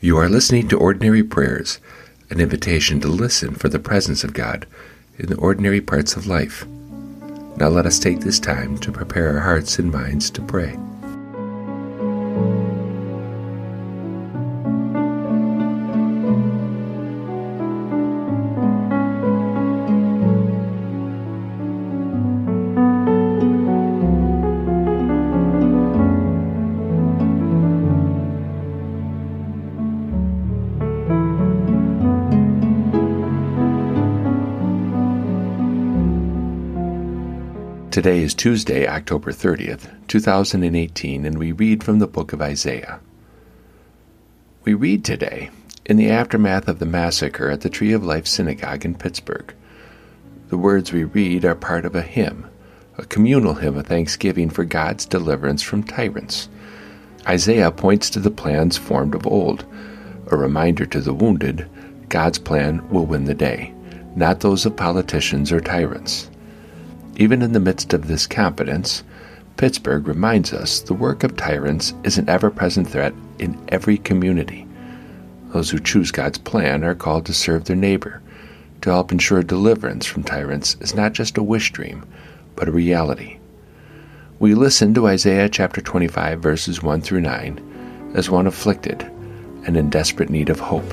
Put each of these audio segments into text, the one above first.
You are listening to Ordinary Prayers, an invitation to listen for the presence of God in the ordinary parts of life. Now let us take this time to prepare our hearts and minds to pray. Today is Tuesday, October 30th, 2018, and we read from the book of Isaiah. We read today in the aftermath of the massacre at the Tree of Life Synagogue in Pittsburgh. The words we read are part of a hymn, a communal hymn of thanksgiving for God's deliverance from tyrants. Isaiah points to the plans formed of old, a reminder to the wounded God's plan will win the day, not those of politicians or tyrants. Even in the midst of this confidence, Pittsburgh reminds us the work of tyrants is an ever present threat in every community. Those who choose God's plan are called to serve their neighbor, to help ensure deliverance from tyrants is not just a wish dream, but a reality. We listen to Isaiah chapter 25, verses 1 through 9, as one afflicted and in desperate need of hope.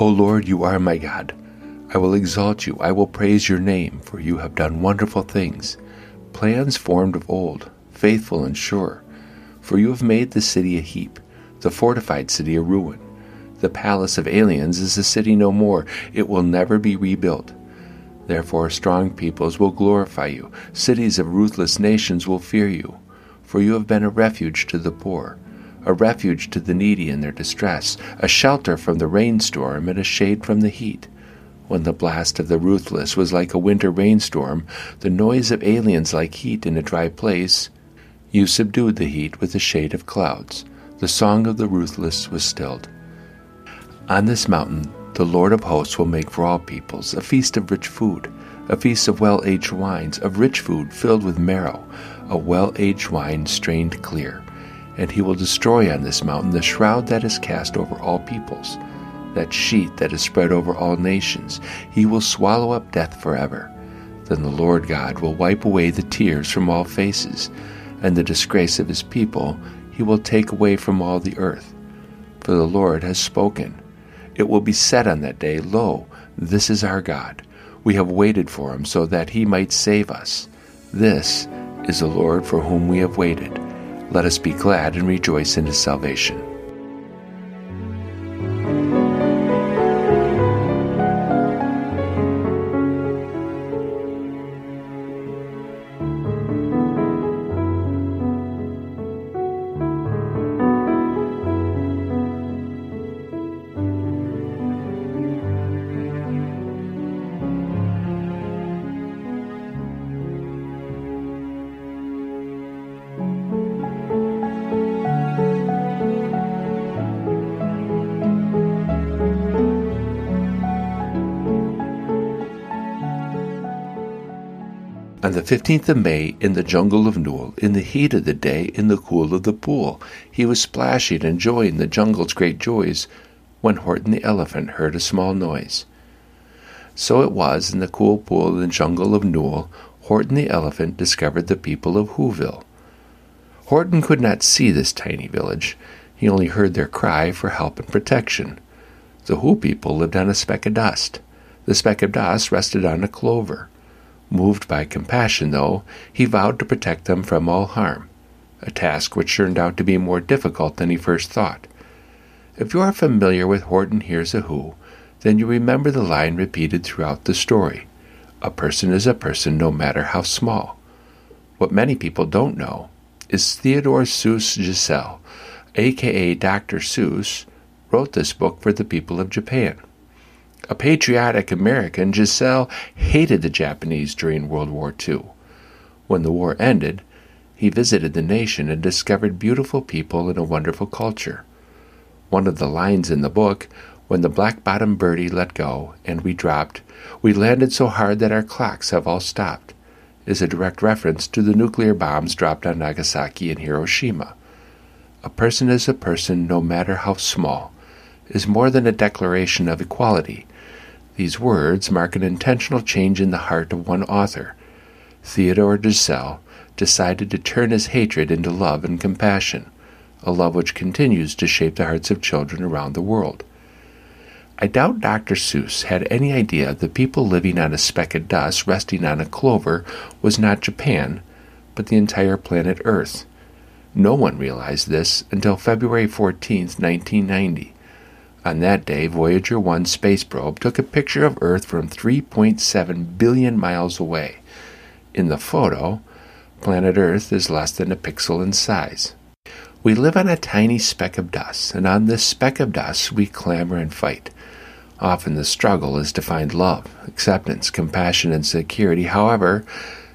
O Lord, you are my God. I will exalt you. I will praise your name, for you have done wonderful things, plans formed of old, faithful and sure. For you have made the city a heap, the fortified city a ruin. The palace of aliens is a city no more. It will never be rebuilt. Therefore, strong peoples will glorify you. Cities of ruthless nations will fear you. For you have been a refuge to the poor a refuge to the needy in their distress, a shelter from the rainstorm and a shade from the heat. When the blast of the ruthless was like a winter rainstorm, the noise of aliens like heat in a dry place, you subdued the heat with the shade of clouds. The song of the ruthless was stilled. On this mountain, the Lord of hosts will make for all peoples a feast of rich food, a feast of well aged wines, of rich food filled with marrow, a well aged wine strained clear and he will destroy on this mountain the shroud that is cast over all peoples, that sheet that is spread over all nations. He will swallow up death forever. Then the Lord God will wipe away the tears from all faces, and the disgrace of his people he will take away from all the earth. For the Lord has spoken. It will be said on that day, Lo, this is our God. We have waited for him so that he might save us. This is the Lord for whom we have waited. Let us be glad and rejoice in his salvation. On the 15th of May, in the jungle of Nool, in the heat of the day, in the cool of the pool, he was splashing, enjoying the jungle's great joys, when Horton the elephant heard a small noise. So it was in the cool pool in the jungle of Nool, Horton the elephant discovered the people of Whoville. Horton could not see this tiny village. He only heard their cry for help and protection. The Who people lived on a speck of dust. The speck of dust rested on a clover. Moved by compassion, though, he vowed to protect them from all harm, a task which turned out to be more difficult than he first thought. If you are familiar with Horton Hears a Who, then you remember the line repeated throughout the story A person is a person no matter how small. What many people don't know is Theodore Seuss Geisel, aka Dr. Seuss, wrote this book for the people of Japan. A patriotic American, Geisel hated the Japanese during World War II. When the war ended, he visited the nation and discovered beautiful people and a wonderful culture. One of the lines in the book, when the black bottomed birdie let go and we dropped, we landed so hard that our clocks have all stopped, is a direct reference to the nuclear bombs dropped on Nagasaki and Hiroshima. A person is a person no matter how small, is more than a declaration of equality. These words mark an intentional change in the heart of one author. Theodore Geisel decided to turn his hatred into love and compassion a love which continues to shape the hearts of children around the world. I doubt Dr. Seuss had any idea the people living on a speck of dust resting on a clover was not Japan, but the entire planet Earth. No one realized this until February 14, 1990. On that day, Voyager 1 space probe took a picture of Earth from 3.7 billion miles away. In the photo, planet Earth is less than a pixel in size. We live on a tiny speck of dust, and on this speck of dust we clamor and fight. Often the struggle is to find love, acceptance, compassion, and security. However,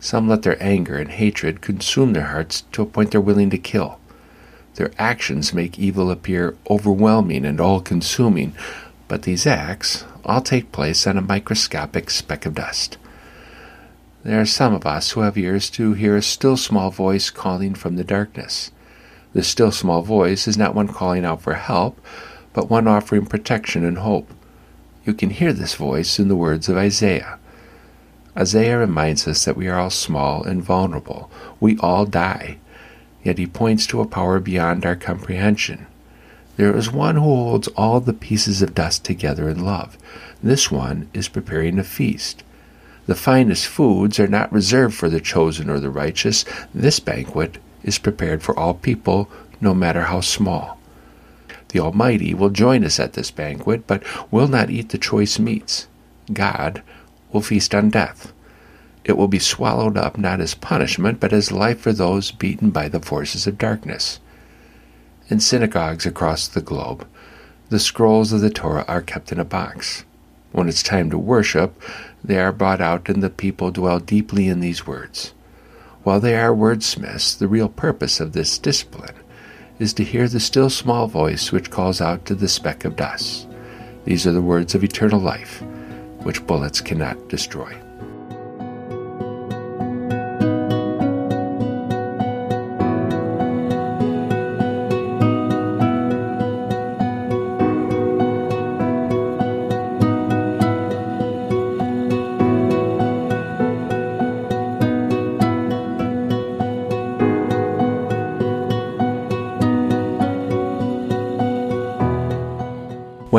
some let their anger and hatred consume their hearts to a point they're willing to kill. Their actions make evil appear overwhelming and all consuming, but these acts all take place on a microscopic speck of dust. There are some of us who have ears to hear a still small voice calling from the darkness. The still small voice is not one calling out for help, but one offering protection and hope. You can hear this voice in the words of Isaiah. Isaiah reminds us that we are all small and vulnerable. We all die. Yet he points to a power beyond our comprehension. There is one who holds all the pieces of dust together in love. This one is preparing a feast. The finest foods are not reserved for the chosen or the righteous. This banquet is prepared for all people, no matter how small. The Almighty will join us at this banquet, but will not eat the choice meats. God will feast on death. It will be swallowed up not as punishment, but as life for those beaten by the forces of darkness. In synagogues across the globe, the scrolls of the Torah are kept in a box. When it's time to worship, they are brought out, and the people dwell deeply in these words. While they are wordsmiths, the real purpose of this discipline is to hear the still small voice which calls out to the speck of dust. These are the words of eternal life, which bullets cannot destroy.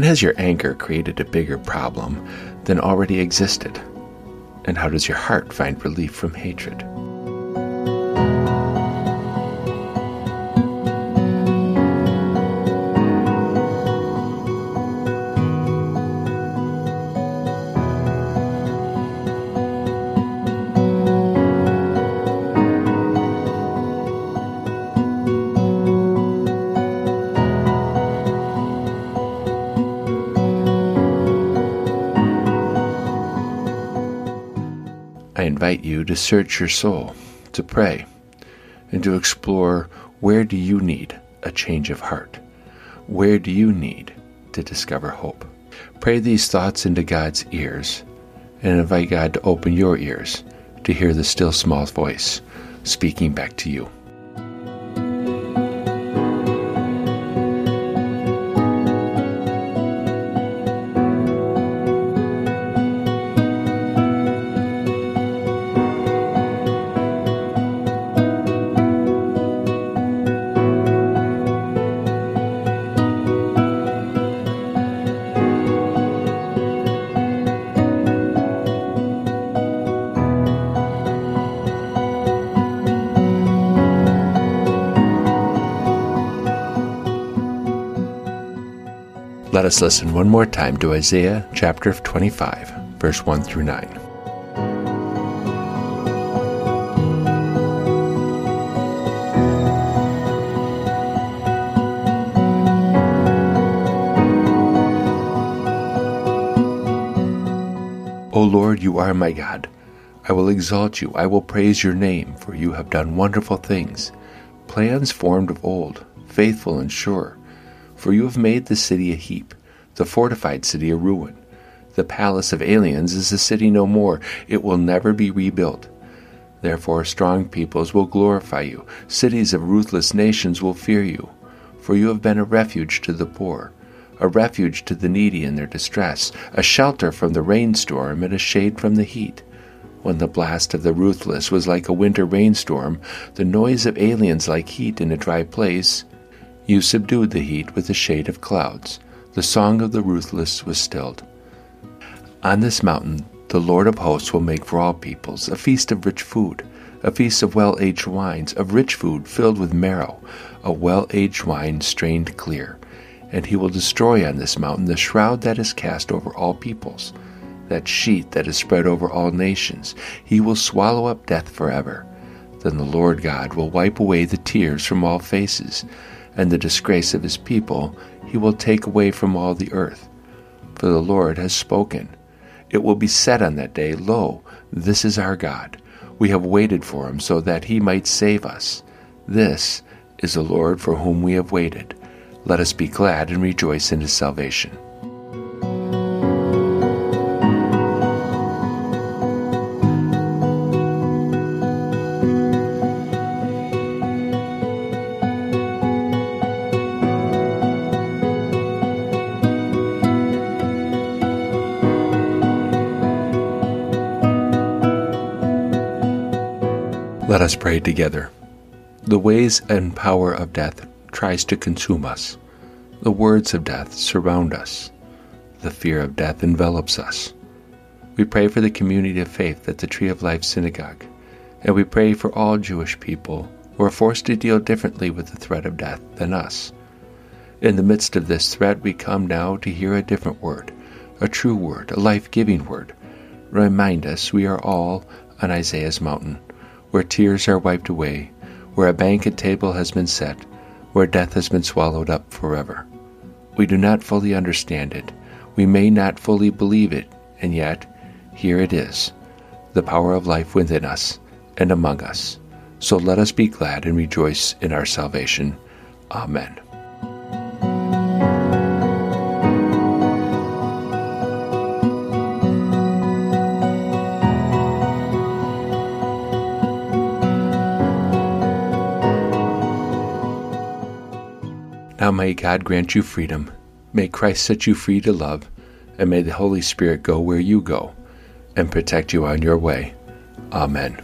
When has your anger created a bigger problem than already existed? And how does your heart find relief from hatred? I invite you to search your soul, to pray, and to explore where do you need a change of heart? Where do you need to discover hope? Pray these thoughts into God's ears and invite God to open your ears to hear the still small voice speaking back to you. Let us listen one more time to Isaiah chapter 25, verse 1 through 9. O Lord, you are my God. I will exalt you. I will praise your name, for you have done wonderful things, plans formed of old, faithful and sure. For you have made the city a heap, the fortified city a ruin. The palace of aliens is a city no more. It will never be rebuilt. Therefore, strong peoples will glorify you. Cities of ruthless nations will fear you. For you have been a refuge to the poor, a refuge to the needy in their distress, a shelter from the rainstorm and a shade from the heat. When the blast of the ruthless was like a winter rainstorm, the noise of aliens like heat in a dry place, you subdued the heat with the shade of clouds. The song of the ruthless was stilled. On this mountain, the Lord of hosts will make for all peoples a feast of rich food, a feast of well aged wines, of rich food filled with marrow, a well aged wine strained clear. And he will destroy on this mountain the shroud that is cast over all peoples, that sheet that is spread over all nations. He will swallow up death forever. Then the Lord God will wipe away the tears from all faces, and the disgrace of his people he will take away from all the earth. For the Lord has spoken. It will be said on that day, Lo, this is our God. We have waited for him so that he might save us. This is the Lord for whom we have waited. Let us be glad and rejoice in his salvation. Let us pray together. The ways and power of death tries to consume us. The words of death surround us. The fear of death envelops us. We pray for the community of faith at the Tree of Life Synagogue, and we pray for all Jewish people who are forced to deal differently with the threat of death than us. In the midst of this threat, we come now to hear a different word, a true word, a life giving word. Remind us we are all on Isaiah's mountain where tears are wiped away, where a banquet table has been set, where death has been swallowed up forever. We do not fully understand it, we may not fully believe it, and yet, here it is, the power of life within us and among us. So let us be glad and rejoice in our salvation. Amen. Now may God grant you freedom. May Christ set you free to love, and may the Holy Spirit go where you go and protect you on your way. Amen.